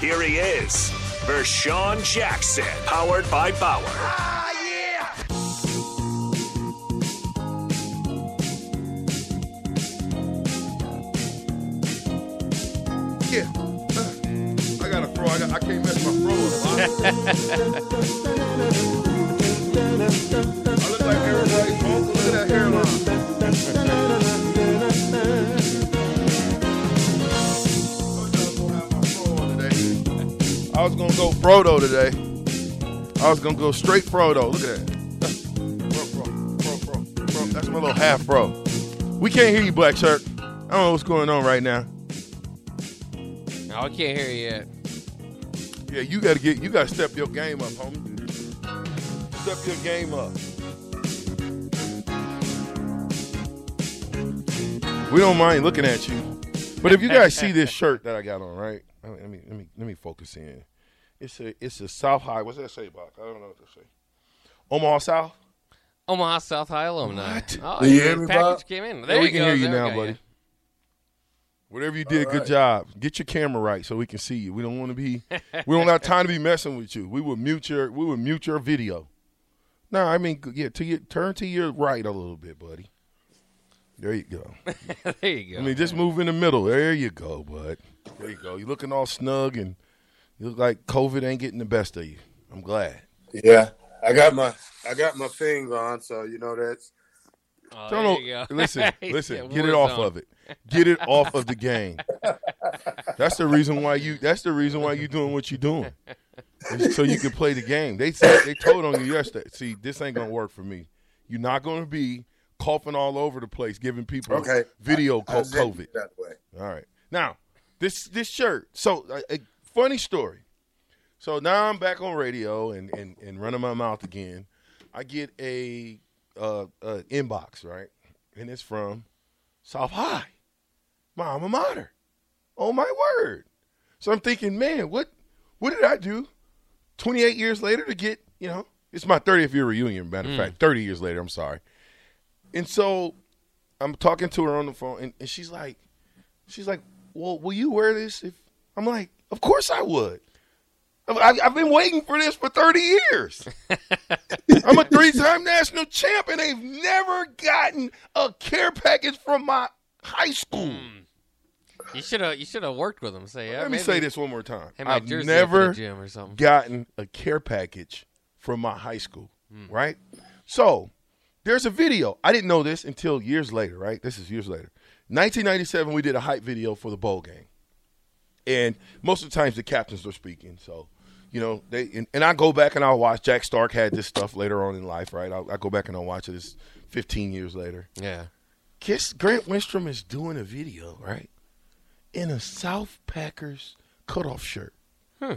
Here he is, Vershawn Jackson, powered by Bauer. Ah, yeah! Yeah. Uh, I got a throw. I, got, I can't mess my throw up. Frodo today. I was gonna go straight Frodo. Look at that. Fro, fro, fro, fro. That's my little half bro. We can't hear you, Black Shirt. I don't know what's going on right now. No, I can't hear you yet. Yeah, you gotta get you gotta step your game up, homie. Step your game up. We don't mind looking at you. But if you guys see this shirt that I got on, right? Let me let me let me focus in. It's a it's a South High. What's that say, Bob? I don't know what to say. Omaha South. Omaha South High alumni. What? Oh, Do you hear me, package Bob? came in. Yeah, There we can go. hear you There now, buddy. yeah. Whatever you did, All good job. Get your camera right so we can see you. We don't want to be. we don't have time to be messing with you. We will mute your. We will mute your video. No, I mean, yeah. To your turn to your right a little bit, buddy. There you go. there you go. I mean, just move in the middle. There you go, bud. There you go. You're looking all snug and you look like COVID ain't getting the best of you. I'm glad. Yeah, I got my I got my thing on, so you know that's oh, Don't there you go. Listen, listen. got Get it off zone. of it. Get it off of the game. That's the reason why you. That's the reason why you doing what you doing. So you can play the game. They said they told on you yesterday. See, this ain't gonna work for me. You're not gonna be coughing all over the place, giving people okay. video I co- was COVID. that way. All right. Now, this this shirt. So, a, a funny story. So now I'm back on radio and, and, and running my mouth again. I get a uh, uh, inbox right, and it's from South High, my alma mater. Oh my word! So I'm thinking, man, what what did I do? 28 years later to get you know it's my 30th year reunion. Matter of fact, 30 years later. I'm sorry. And so I'm talking to her on the phone, and, and she's like, she's like, well, will you wear this? If I'm like, of course I would. I've, I've been waiting for this for 30 years. I'm a three-time national champ, and they've never gotten a care package from my high school. You should have. You should have worked with them. Say, yeah, Let me say this one more time. Hey, I've jersey up in the never gym or something. gotten a care package from my high school, Hmm. right? So there's a video. I didn't know this until years later, right? This is years later. 1997, we did a hype video for the bowl game, and most of the times the captains are speaking. So, you know, they and, and I go back and I'll watch. Jack Stark had this stuff later on in life, right? I'll, I go back and I'll watch it. It's 15 years later. Yeah. Kiss Grant Wistrom is doing a video, right? In a South Packers cutoff shirt. Hmm.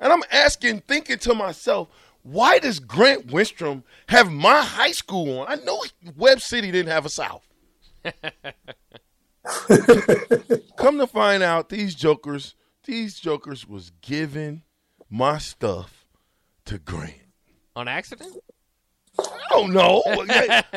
And I'm asking, thinking to myself, why does Grant Wistrom have my high school on? I know Webb City didn't have a South. Come to find out, these jokers, these jokers was giving my stuff to Grant. On accident? I don't know.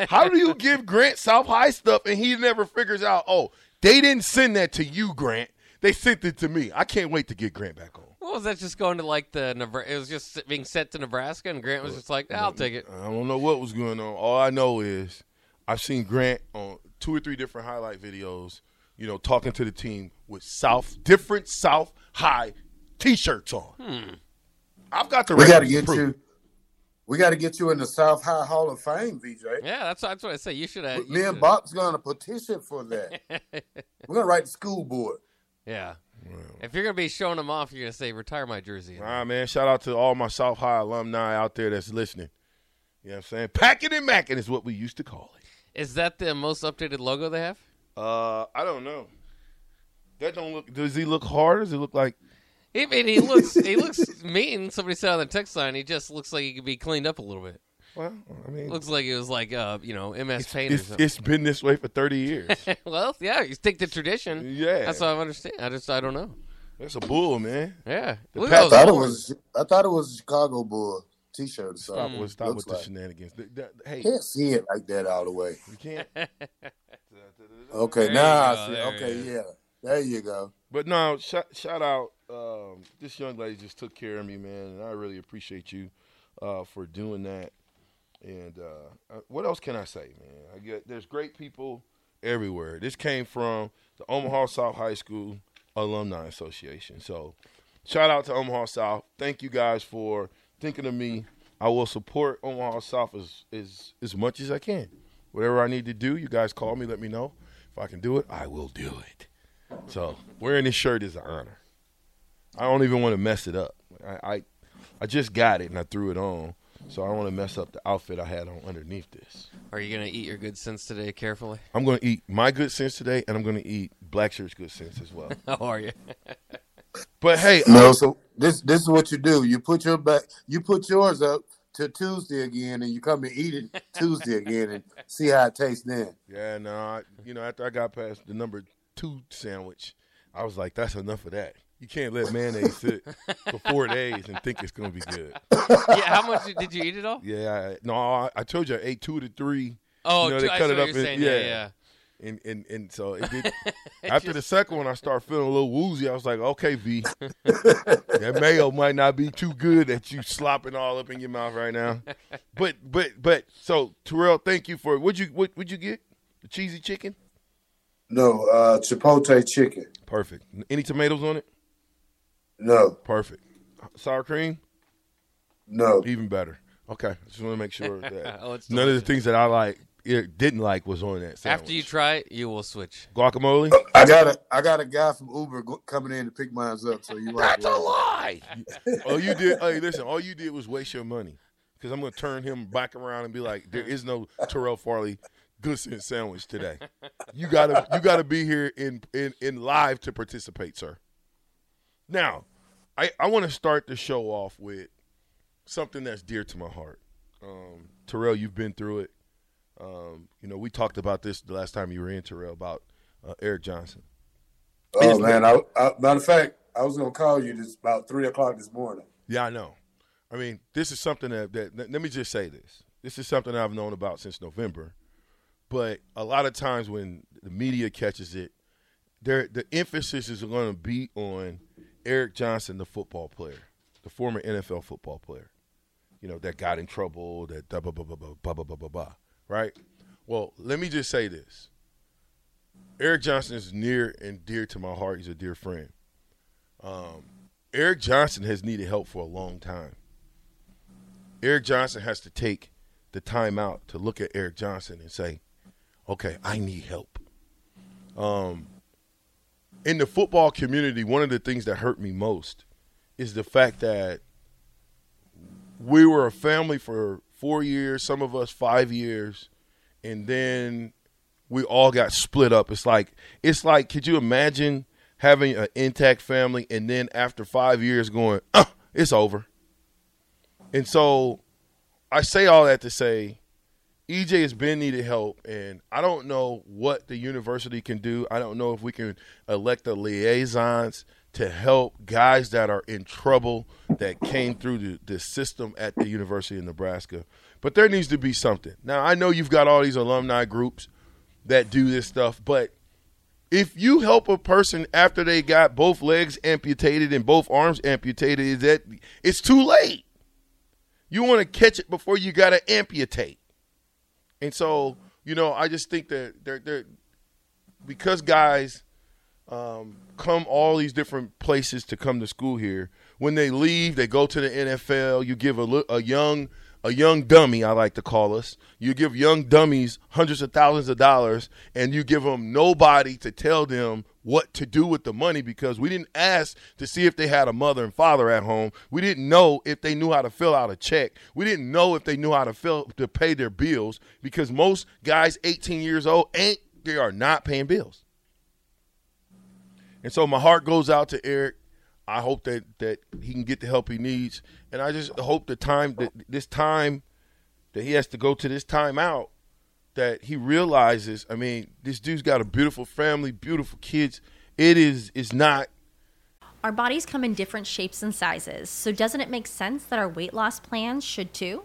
How do you give Grant South High stuff and he never figures out? Oh, they didn't send that to you, Grant. They sent it to me. I can't wait to get Grant back on. What was that just going to like the Nebra- it was just being sent to Nebraska and Grant was just like, I'll take it. I don't know what was going on. All I know is I've seen Grant on two or three different highlight videos, you know, talking to the team with South different South High T-shirts on. Hmm. I've got the We got to get proof. you. We got to get you in the South High Hall of Fame, VJ. Yeah, that's that's what I say. You should have. Me and Bob's going to petition for that. We're going to write the school board. Yeah. If you're gonna be showing them off, you're gonna say retire my jersey. All right, man. Shout out to all my South High alumni out there that's listening. You know what I'm saying? Packing and macking is what we used to call it. Is that the most updated logo they have? Uh, I don't know. That don't look. Does he look hard? Does he look like? I mean, he looks he looks mean. Somebody said on the text line, he just looks like he could be cleaned up a little bit. Well, I mean, Looks like it was like uh, you know, MS Paint or it's, something. it's been this way for 30 years. well, yeah, you stick to tradition. Yeah. that's what I understand. I just I don't know. That's a bull, man. Yeah, Look I those thought it was. I thought it was a Chicago Bull T-shirt. Or Stop, something. with, stop Looks with the like. shenanigans. Th- th- Hey, Can't see it like that all the way. you can't. Okay, There now I see. there Okay, yeah, there you go. But no, shout, shout out. Um, this young lady just took care of me, man, and I really appreciate you uh, for doing that. And uh, uh, what else can I say, man? I get there's great people everywhere. This came from the Omaha South High School Alumni Association. So, shout out to Omaha South. Thank you guys for thinking of me. I will support Omaha South as as as much as I can. Whatever I need to do, you guys call me. Let me know if I can do it. I will do it. So wearing this shirt is an honor. I don't even want to mess it up. I, I I just got it and I threw it on, so I don't want to mess up the outfit I had on underneath this. Are you gonna eat your good sense today carefully? I'm going to eat my good sense today, and I'm going to eat Black Shirt's good sense as well. How are you? But hey, No, um, so this this is what you do. You put your back. You put yours up to Tuesday again, and you come and eat it Tuesday again, and see how it tastes then. yeah, no, I, you know, after I got past the number two sandwich, I was like, that's enough of that. You can't let mayonnaise sit for four days and think it's going to be good. yeah, how much did you eat it all? Yeah, I, no, I, I told you I ate two to three. Oh, you know, two- they I cut see it up. you're in- saying. yeah, Yeah, yeah. And and and so it did. after the second one, I started feeling a little woozy. I was like, okay, V, that mayo might not be too good that you slopping all up in your mouth right now. But but but so Terrell, thank you for what you what would you get? The cheesy chicken. No, uh, chipotle chicken. Perfect. Any tomatoes on it? No, Perfect. Sour cream? no. Even better. Okay. Just want to make sure that Oh, none of the things that I like it didn't like was on that sandwich. After you try it, you will switch. guacamole. I got a I got a guy from Uber go- coming in to pick mine up. So you might That's a lie. all you did, hey, listen, all you did was waste your money because I'm going to turn him back around and be like, there is no Terrell Farley good sense sandwich today. You gotta, you gotta be here in in in live to participate, sir. Now, I I want to start the show off with something that's dear to my heart. Um, Terrell, you've been through it. Um, you know, we talked about this the last time you were in Terrell about uh, Eric Johnson. Oh man, I, I, matter of fact, I was gonna call you this about three o'clock this morning. Yeah, I know. I mean, this is something that, that let let me just say this. This is something I've known about since November. But a lot of times when the media catches it, there the emphasis is going to be on Eric Johnson, the football player, the former NFL football player. You know, that got in trouble, that blah blah blah blah blah blah blah blah blah, blah right? Well, let me just say this. Eric Johnson is near and dear to my heart. He's a dear friend. Um, Eric Johnson has needed help for a long time. Eric Johnson has to take the time out to look at Eric Johnson and say, okay, I need help. Um, in the football community, one of the things that hurt me most is the fact that we were a family for four years, some of us five years, and then we all got split up. It's like it's like, could you imagine having an intact family and then after five years going, uh, it's over. And so I say all that to say EJ has been needed help, and I don't know what the university can do. I don't know if we can elect the liaisons to help guys that are in trouble that came through the, the system at the University of Nebraska. But there needs to be something. Now, I know you've got all these alumni groups that do this stuff, but if you help a person after they got both legs amputated and both arms amputated, is that it's too late. You want to catch it before you got to amputate. And so, you know, I just think that they're, they're because guys um, come all these different places to come to school here. When they leave, they go to the NFL. You give a, a young a young dummy, I like to call us. You give young dummies hundreds of thousands of dollars, and you give them nobody to tell them what to do with the money because we didn't ask to see if they had a mother and father at home. We didn't know if they knew how to fill out a check. We didn't know if they knew how to fill to pay their bills because most guys 18 years old ain't they are not paying bills. And so my heart goes out to Eric. I hope that that he can get the help he needs, and I just hope the time that this time that he has to go to this timeout that he realizes. I mean, this dude's got a beautiful family, beautiful kids. It is is not. Our bodies come in different shapes and sizes, so doesn't it make sense that our weight loss plans should too?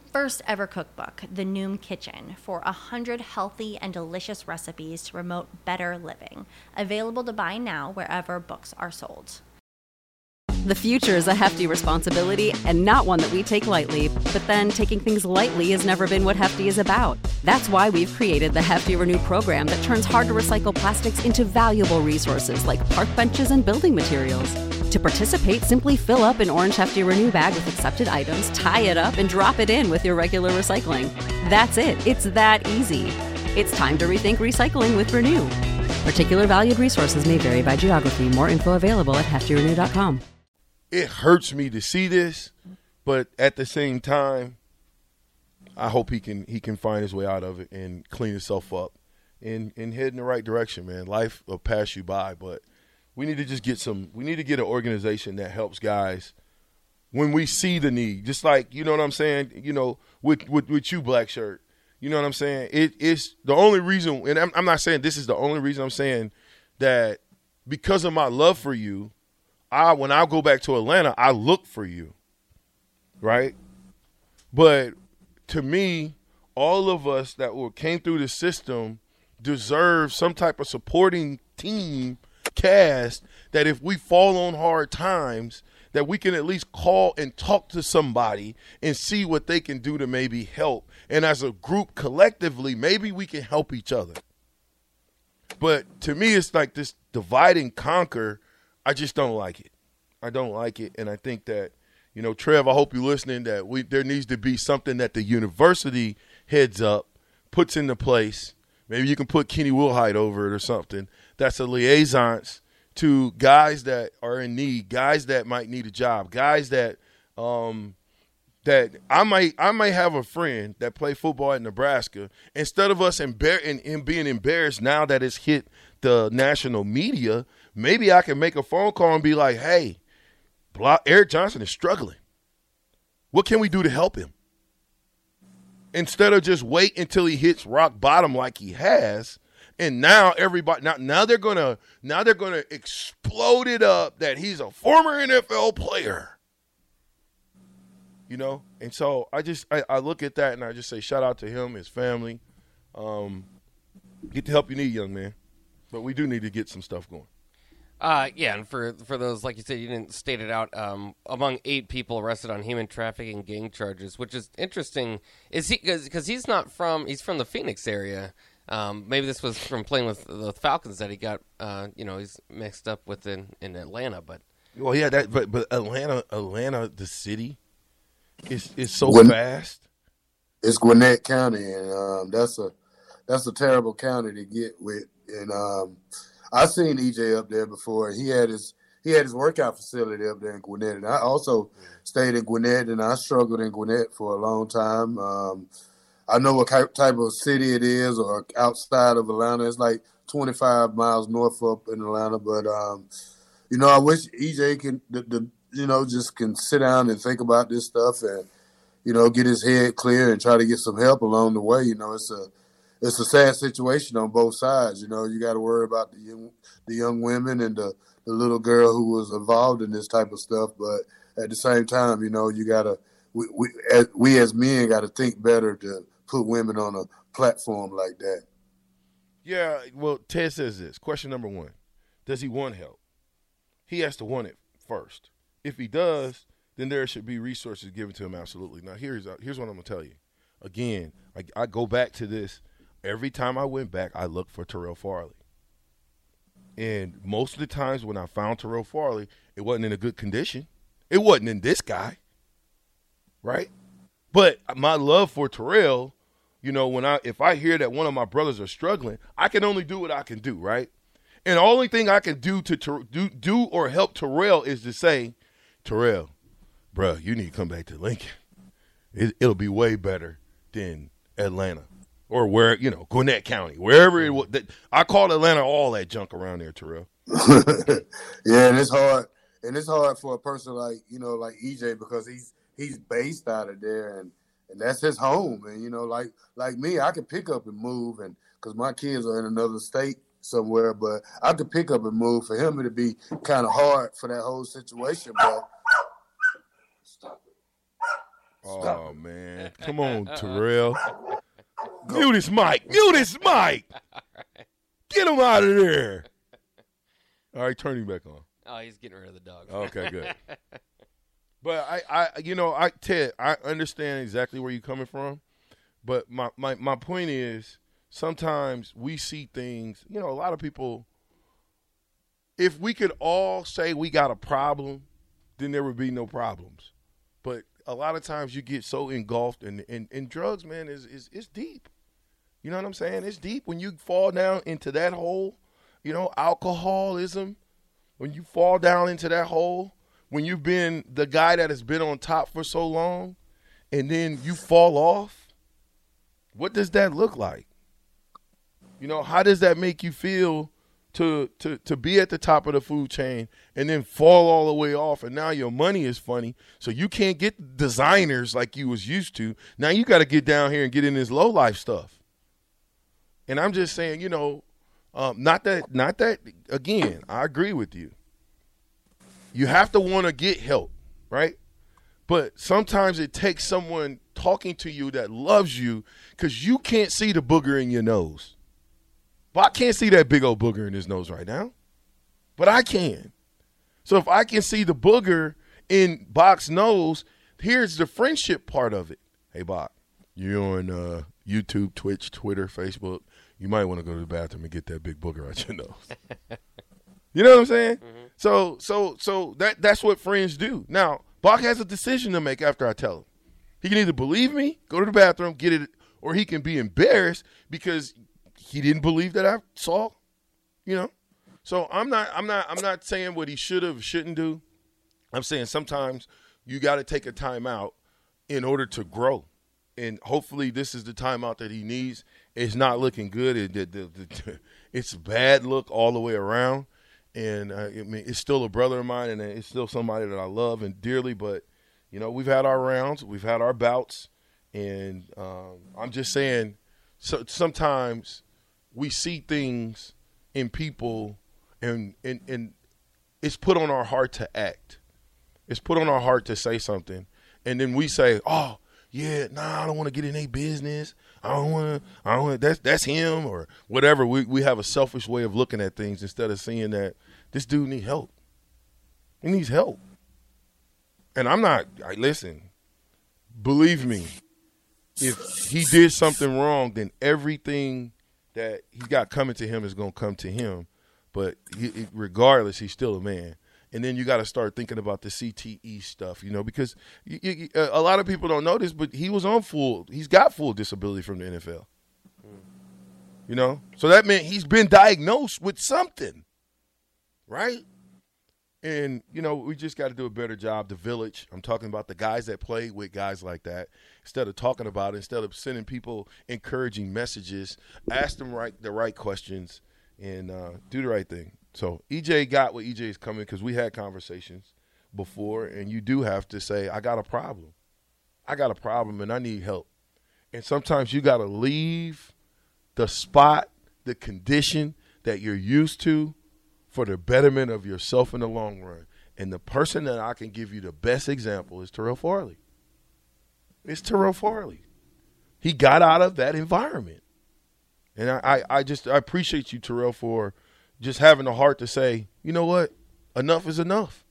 first ever cookbook, The Noom Kitchen, for a hundred healthy and delicious recipes to promote better living. Available to buy now wherever books are sold. The future is a hefty responsibility and not one that we take lightly, but then taking things lightly has never been what Hefty is about. That's why we've created the Hefty Renew program that turns hard to recycle plastics into valuable resources like park benches and building materials. To participate, simply fill up an orange Hefty Renew bag with accepted items, tie it up, and drop it in with your regular recycling. That's it, it's that easy. It's time to rethink recycling with Renew. Particular valued resources may vary by geography. More info available at heftyrenew.com it hurts me to see this, but at the same time, I hope he can he can find his way out of it and clean himself up and and head in the right direction, man. Life will pass you by, but we need to just get some we need to get an organization that helps guys when we see the need. Just like, you know what I'm saying, you know, with with, with you black shirt. You know what I'm saying? It, it's the only reason and I'm, I'm not saying this is the only reason I'm saying that because of my love for you, I when I go back to Atlanta, I look for you. Right? But to me, all of us that were came through the system deserve some type of supporting team cast that if we fall on hard times that we can at least call and talk to somebody and see what they can do to maybe help and as a group collectively maybe we can help each other but to me it's like this divide and conquer I just don't like it. I don't like it, and I think that you know, Trev. I hope you're listening. That we there needs to be something that the university heads up, puts into place. Maybe you can put Kenny Wilhite over it or something. That's a liaison to guys that are in need, guys that might need a job, guys that um, that I might I might have a friend that play football at Nebraska. Instead of us embar- and, and being embarrassed now that it's hit the national media, maybe I can make a phone call and be like, "Hey, Eric Johnson is struggling. What can we do to help him?" Instead of just wait until he hits rock bottom like he has, and now everybody now now they're gonna now they're gonna explode it up that he's a former NFL player. You know, and so I just I, I look at that and I just say shout out to him, his family. Um, get the help you need, young man. But we do need to get some stuff going. Uh, yeah, and for for those like you said, you didn't state it out. Um, among eight people arrested on human trafficking gang charges, which is interesting. Is he because he's not from he's from the Phoenix area. Um, maybe this was from playing with the Falcons that he got. Uh, you know, he's mixed up with in, in Atlanta, but Well, yeah, that but but Atlanta, Atlanta, the city, is is so When- fast. It's Gwinnett County, and um, that's a that's a terrible county to get with. And um, I seen EJ up there before. He had his he had his workout facility up there in Gwinnett, and I also stayed in Gwinnett, and I struggled in Gwinnett for a long time. Um, I know what type of city it is, or outside of Atlanta. It's like 25 miles north up in Atlanta, but um, you know, I wish EJ can, the, the you know, just can sit down and think about this stuff and you know, get his head clear and try to get some help along the way. You know, it's a it's a sad situation on both sides. You know, you got to worry about the young the young women and the the little girl who was involved in this type of stuff, but at the same time, you know, you got to we we as, we as men got to think better to put women on a platform like that. Yeah, well, Ted says this. Question number one: Does he want help? He has to want it first. If he does, then there should be resources given to him. Absolutely. Now, here's uh, here's what I'm gonna tell you. Again, I, I go back to this. Every time I went back, I looked for Terrell Farley. And most of the times when I found Terrell Farley, it wasn't in a good condition. It wasn't in this guy, right? But my love for Terrell, you know, when I if I hear that one of my brothers are struggling, I can only do what I can do, right? And the only thing I can do to do do or help Terrell is to say, Terrell, bruh, you need to come back to Lincoln. It, it'll be way better than Atlanta or where you know Gwinnett County, wherever it was. That, I call Atlanta all that junk around there, Terrell. yeah, and it's hard, and it's hard for a person like you know, like EJ because he's he's based out of there, and and that's his home. And you know, like like me, I could pick up and move, and because my kids are in another state somewhere, but I could pick up and move. For him, it'd be kind of hard for that whole situation. But Oh man, come on, Terrell. Mute his mic. Mute his mic. Get him out of there. All right, turn him back on. oh, he's getting rid of the dog. Okay, good. But I, I, you know, I Ted, I understand exactly where you're coming from, but my, my, my point is sometimes we see things. You know, a lot of people. If we could all say we got a problem, then there would be no problems. But a lot of times you get so engulfed in in, in drugs, man, is is is deep. You know what I'm saying? It's deep when you fall down into that hole. You know, alcoholism. When you fall down into that hole, when you've been the guy that has been on top for so long, and then you fall off, what does that look like? You know, how does that make you feel to to to be at the top of the food chain and then fall all the way off and now your money is funny so you can't get designers like you was used to. Now you got to get down here and get in this low life stuff. And i'm just saying you know um, not that not that again i agree with you you have to want to get help right but sometimes it takes someone talking to you that loves you because you can't see the booger in your nose but I can't see that big old booger in his nose right now. But I can. So if I can see the booger in Bach's nose, here's the friendship part of it. Hey, Bach, you're on uh, YouTube, Twitch, Twitter, Facebook. You might want to go to the bathroom and get that big booger out your nose. You know what I'm saying? Mm-hmm. So, so, so that that's what friends do. Now, Bach has a decision to make after I tell him. He can either believe me, go to the bathroom, get it, or he can be embarrassed because he didn't believe that I saw, you know. So I'm not I'm not I'm not saying what he should have shouldn't do. I'm saying sometimes you got to take a time out in order to grow. And hopefully this is the timeout that he needs. It's not looking good. It, the, the, it's a bad look all the way around. And uh, I mean, it's still a brother of mine, and it's still somebody that I love and dearly. But you know, we've had our rounds, we've had our bouts, and um, I'm just saying, so sometimes we see things in people and, and and it's put on our heart to act. It's put on our heart to say something. And then we say, Oh, yeah, nah, I don't want to get in their business. I don't want to. I don't. Wanna, that's that's him or whatever. We we have a selfish way of looking at things instead of seeing that this dude need help. He needs help. And I'm not. I listen. Believe me, if he did something wrong, then everything that he got coming to him is going to come to him. But he, regardless, he's still a man. And then you got to start thinking about the CTE stuff, you know, because you, you, a lot of people don't know this, but he was on full. He's got full disability from the NFL. You know, so that meant he's been diagnosed with something, right? And you know, we just got to do a better job. The village. I'm talking about the guys that play with guys like that. Instead of talking about it, instead of sending people encouraging messages, ask them right the right questions and uh, do the right thing. So EJ got what EJ is coming because we had conversations before, and you do have to say, I got a problem. I got a problem and I need help. And sometimes you got to leave the spot, the condition that you're used to for the betterment of yourself in the long run. And the person that I can give you the best example is Terrell Farley. It's Terrell Farley. He got out of that environment. And I, I, I just I appreciate you, Terrell, for just having the heart to say, you know what? Enough is enough.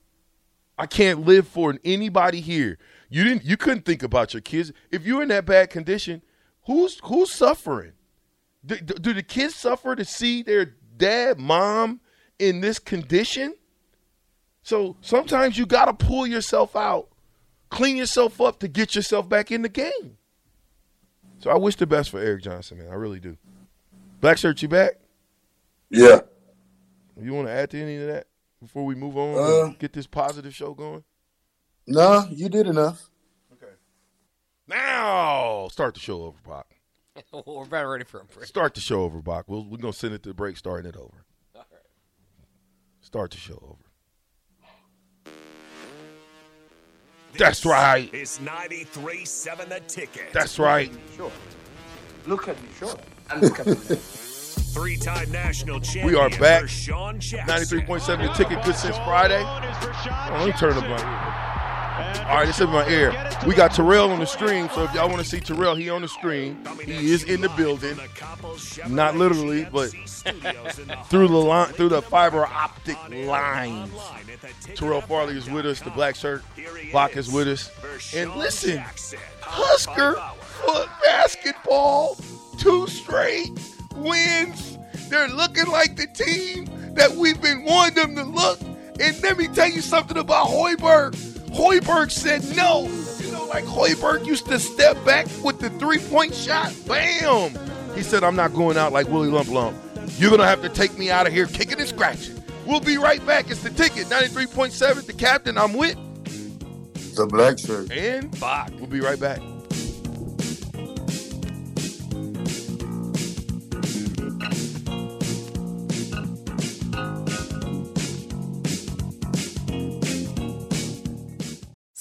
I can't live for anybody here. You didn't you couldn't think about your kids. If you're in that bad condition, who's who's suffering? Do, do the kids suffer to see their dad, mom in this condition? So sometimes you got to pull yourself out, clean yourself up to get yourself back in the game. So I wish the best for Eric Johnson, man. I really do. Black shirt, you back? Yeah. You want to add to any of that before we move on Uh, and get this positive show going? No, you did enough. Okay. Now start the show over, Bach. We're about ready for a break. Start the show over, Bach. We'll, we're gonna send it to the break, starting it over. All right. Start the show over. That's right. It's 93 7 The Ticket. That's right. Sure. Look at me, sure. And look at me. Three-time national champion. We are back. 93.7 the ticket, good since Friday. Oh, let me turn my ear. All right, this is my ear. We got Terrell on the stream, so if y'all want to see Terrell, he on the stream. He is in the building, not literally, but through the line, through the fiber optic lines. Terrell Farley is with us. The black shirt, Bach is with us. And listen, Husker foot basketball, two straight wins. They're looking like the team that we've been wanting them to look. And let me tell you something about Hoiberg. Hoiberg said no. You know, like Hoiberg used to step back with the three point shot. Bam! He said, I'm not going out like Willie Lump Lump. You're going to have to take me out of here kicking and scratching. We'll be right back. It's the ticket 93.7. The captain I'm with. The black shirt. And Bach. We'll be right back.